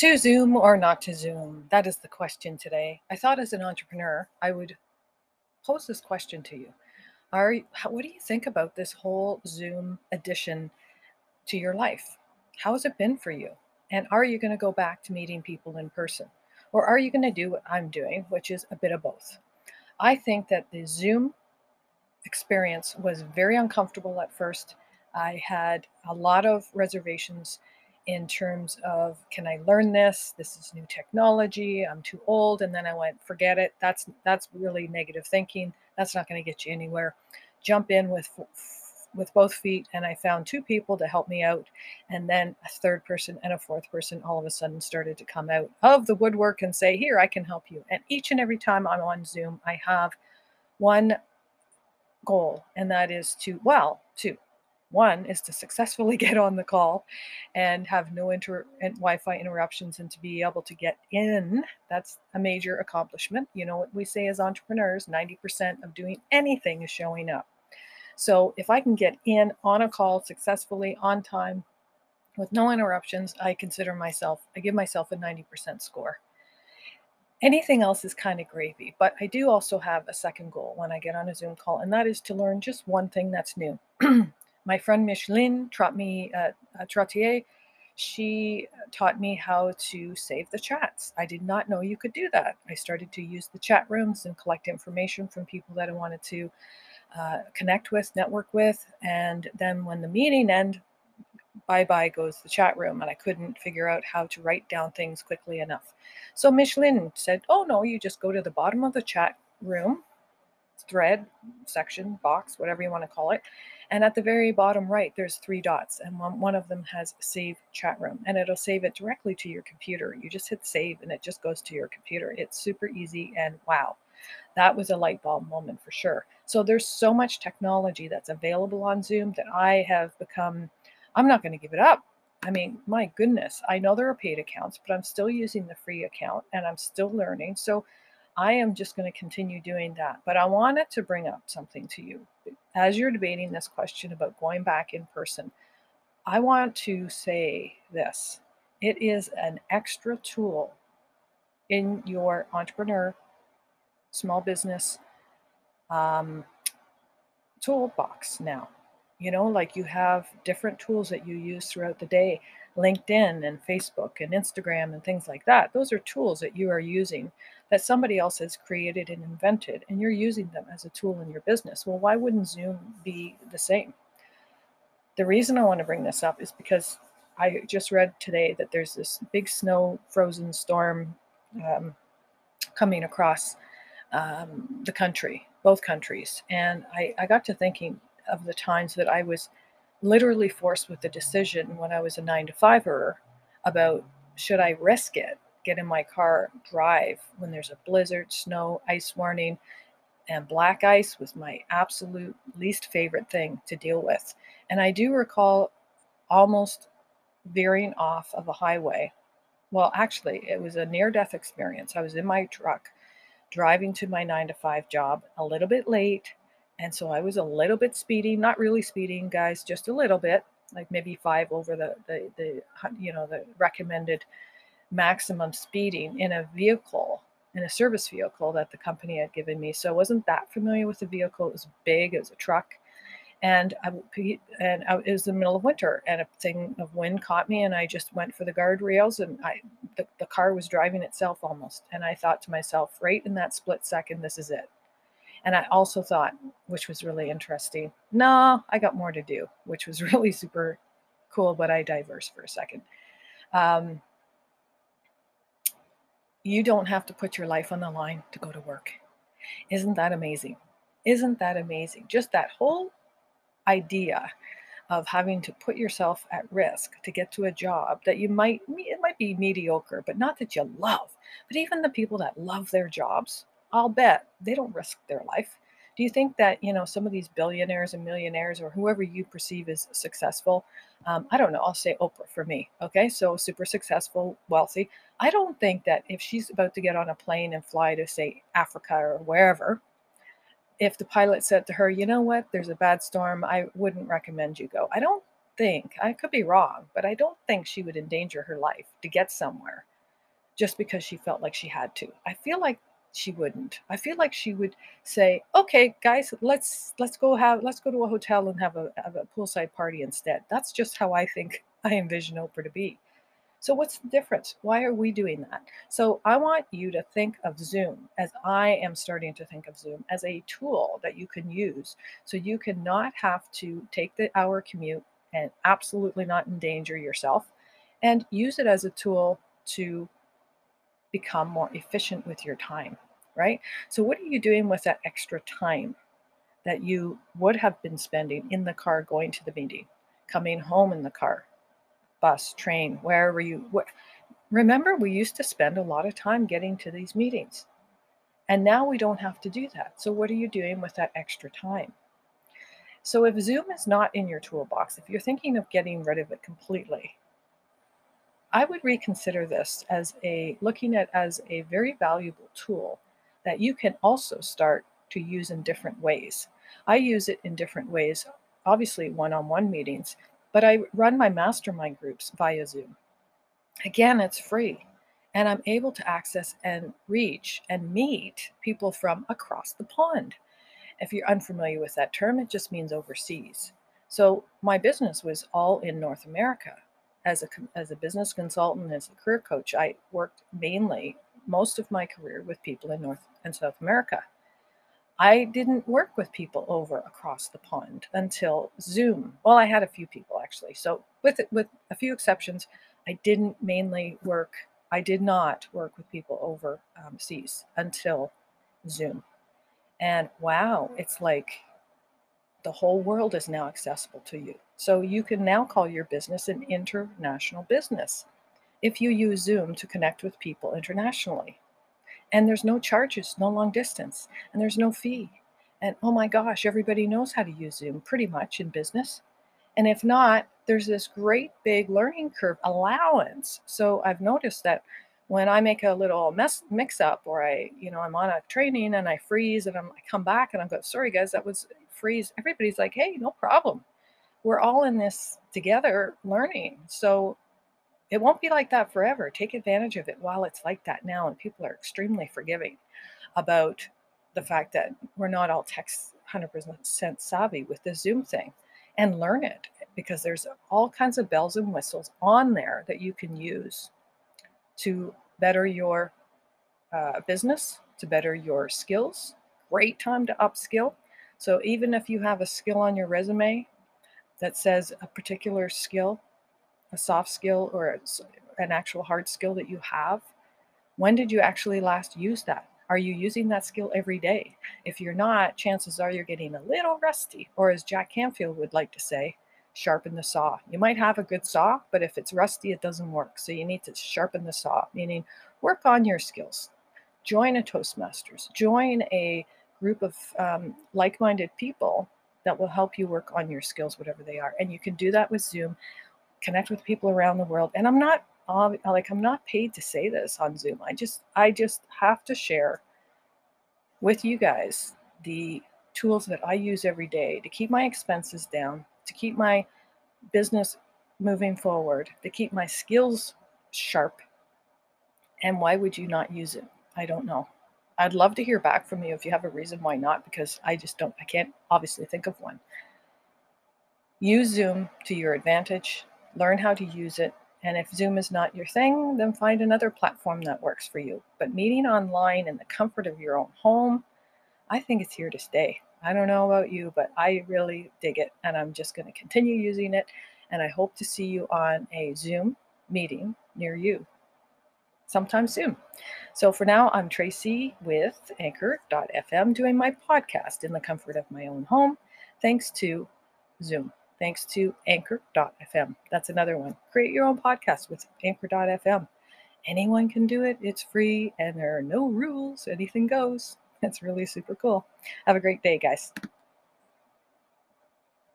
To Zoom or not to Zoom? That is the question today. I thought as an entrepreneur, I would pose this question to you. Are how, what do you think about this whole Zoom addition to your life? How has it been for you? And are you going to go back to meeting people in person? Or are you going to do what I'm doing, which is a bit of both? I think that the Zoom experience was very uncomfortable at first. I had a lot of reservations in terms of can I learn this? This is new technology. I'm too old. And then I went, forget it. That's that's really negative thinking. That's not going to get you anywhere. Jump in with with both feet and I found two people to help me out and then a third person and a fourth person all of a sudden started to come out of the woodwork and say, "Here, I can help you." And each and every time I'm on Zoom, I have one goal and that is to well, two one is to successfully get on the call and have no inter- Wi-Fi interruptions and to be able to get in. That's a major accomplishment. You know what we say as entrepreneurs, 90% of doing anything is showing up. So if I can get in on a call successfully on time with no interruptions, I consider myself, I give myself a 90% score. Anything else is kind of gravy, but I do also have a second goal when I get on a Zoom call, and that is to learn just one thing that's new. my friend Micheline taught me at, at Trottier. She uh, taught me how to save the chats. I did not know you could do that. I started to use the chat rooms and collect information from people that I wanted to uh, connect with, network with. And then when the meeting ended, bye bye goes the chat room. And I couldn't figure out how to write down things quickly enough. So Micheline said, Oh, no, you just go to the bottom of the chat room, thread, section, box, whatever you want to call it and at the very bottom right, there's three dots, and one, one of them has save chat room, and it'll save it directly to your computer. You just hit save, and it just goes to your computer. It's super easy, and wow, that was a light bulb moment for sure. So there's so much technology that's available on Zoom that I have become, I'm not going to give it up. I mean, my goodness, I know there are paid accounts, but I'm still using the free account and I'm still learning. So I am just going to continue doing that. But I wanted to bring up something to you. As you're debating this question about going back in person, I want to say this it is an extra tool in your entrepreneur, small business um, toolbox now. You know, like you have different tools that you use throughout the day LinkedIn and Facebook and Instagram and things like that. Those are tools that you are using that somebody else has created and invented, and you're using them as a tool in your business. Well, why wouldn't Zoom be the same? The reason I want to bring this up is because I just read today that there's this big snow frozen storm um, coming across um, the country, both countries. And I, I got to thinking of the times that I was literally forced with the decision when I was a nine to fiver about should I risk it, get in my car, drive when there's a blizzard, snow, ice warning, and black ice was my absolute least favorite thing to deal with. And I do recall almost veering off of a highway. Well, actually, it was a near death experience. I was in my truck driving to my nine to five job a little bit late and so I was a little bit speeding, not really speeding, guys, just a little bit, like maybe five over the, the, the you know, the recommended maximum speeding in a vehicle, in a service vehicle that the company had given me. So I wasn't that familiar with the vehicle. It was big, it was a truck. And I, and I, it was the middle of winter, and a thing of wind caught me, and I just went for the guardrails, and I the, the car was driving itself almost. And I thought to myself, right in that split second, this is it and I also thought, which was really interesting, no, I got more to do, which was really super cool, but I diverse for a second. Um, you don't have to put your life on the line to go to work. Isn't that amazing? Isn't that amazing? Just that whole idea of having to put yourself at risk to get to a job that you might it might be mediocre but not that you love but even the people that love their jobs I'll bet they don't risk their life. Do you think that, you know, some of these billionaires and millionaires or whoever you perceive as successful, um, I don't know, I'll say Oprah for me, okay? So super successful, wealthy. I don't think that if she's about to get on a plane and fly to, say, Africa or wherever, if the pilot said to her, you know what, there's a bad storm, I wouldn't recommend you go. I don't think, I could be wrong, but I don't think she would endanger her life to get somewhere just because she felt like she had to. I feel like she wouldn't. I feel like she would say, "Okay, guys, let's let's go have let's go to a hotel and have a have a poolside party instead." That's just how I think I envision Oprah to be. So what's the difference? Why are we doing that? So I want you to think of Zoom as I am starting to think of Zoom as a tool that you can use so you can not have to take the hour commute and absolutely not endanger yourself and use it as a tool to become more efficient with your time, right? So, what are you doing with that extra time that you would have been spending in the car going to the meeting, coming home in the car, bus, train, wherever you remember we used to spend a lot of time getting to these meetings. And now we don't have to do that. So what are you doing with that extra time? So if Zoom is not in your toolbox, if you're thinking of getting rid of it completely, I would reconsider this as a looking at as a very valuable tool that you can also start to use in different ways. I use it in different ways, obviously one-on-one meetings, but I run my mastermind groups via Zoom. Again, it's free and I'm able to access and reach and meet people from across the pond. If you're unfamiliar with that term, it just means overseas. So my business was all in North America as a as a business consultant, as a career coach, I worked mainly most of my career with people in North and South America. I didn't work with people over across the pond until Zoom. Well, I had a few people actually. So with with a few exceptions, I didn't mainly work. I did not work with people overseas um, until Zoom. And wow, it's like the whole world is now accessible to you. So you can now call your business an international business if you use Zoom to connect with people internationally. And there's no charges, no long distance, and there's no fee. And oh my gosh, everybody knows how to use Zoom pretty much in business. And if not, there's this great big learning curve allowance. So I've noticed that when I make a little mess mix up or I, you know, I'm on a training and I freeze and I'm, I come back and I'm going, sorry guys, that was freeze. Everybody's like, hey, no problem. We're all in this together learning. So it won't be like that forever. Take advantage of it while it's like that now. And people are extremely forgiving about the fact that we're not all tech 100% savvy with the Zoom thing and learn it because there's all kinds of bells and whistles on there that you can use to better your uh, business, to better your skills. Great time to upskill. So even if you have a skill on your resume that says a particular skill, a soft skill or an actual hard skill that you have, when did you actually last use that? Are you using that skill every day? If you're not, chances are you're getting a little rusty, or as Jack Canfield would like to say, sharpen the saw. You might have a good saw, but if it's rusty, it doesn't work. So you need to sharpen the saw, meaning work on your skills. Join a Toastmasters, join a group of um, like minded people that will help you work on your skills, whatever they are. And you can do that with Zoom, connect with people around the world. And I'm not like I'm not paid to say this on Zoom. I just I just have to share with you guys the tools that I use every day to keep my expenses down, to keep my business moving forward, to keep my skills sharp. And why would you not use it? I don't know. I'd love to hear back from you if you have a reason why not, because I just don't, I can't obviously think of one. Use Zoom to your advantage, learn how to use it. And if Zoom is not your thing, then find another platform that works for you. But meeting online in the comfort of your own home, I think it's here to stay. I don't know about you, but I really dig it and I'm just going to continue using it. And I hope to see you on a Zoom meeting near you sometime soon. So for now, I'm Tracey with Anchor.fm doing my podcast in the comfort of my own home, thanks to Zoom. Thanks to Anchor.fm. That's another one. Create your own podcast with Anchor.fm. Anyone can do it. It's free and there are no rules. Anything goes. It's really super cool. Have a great day, guys.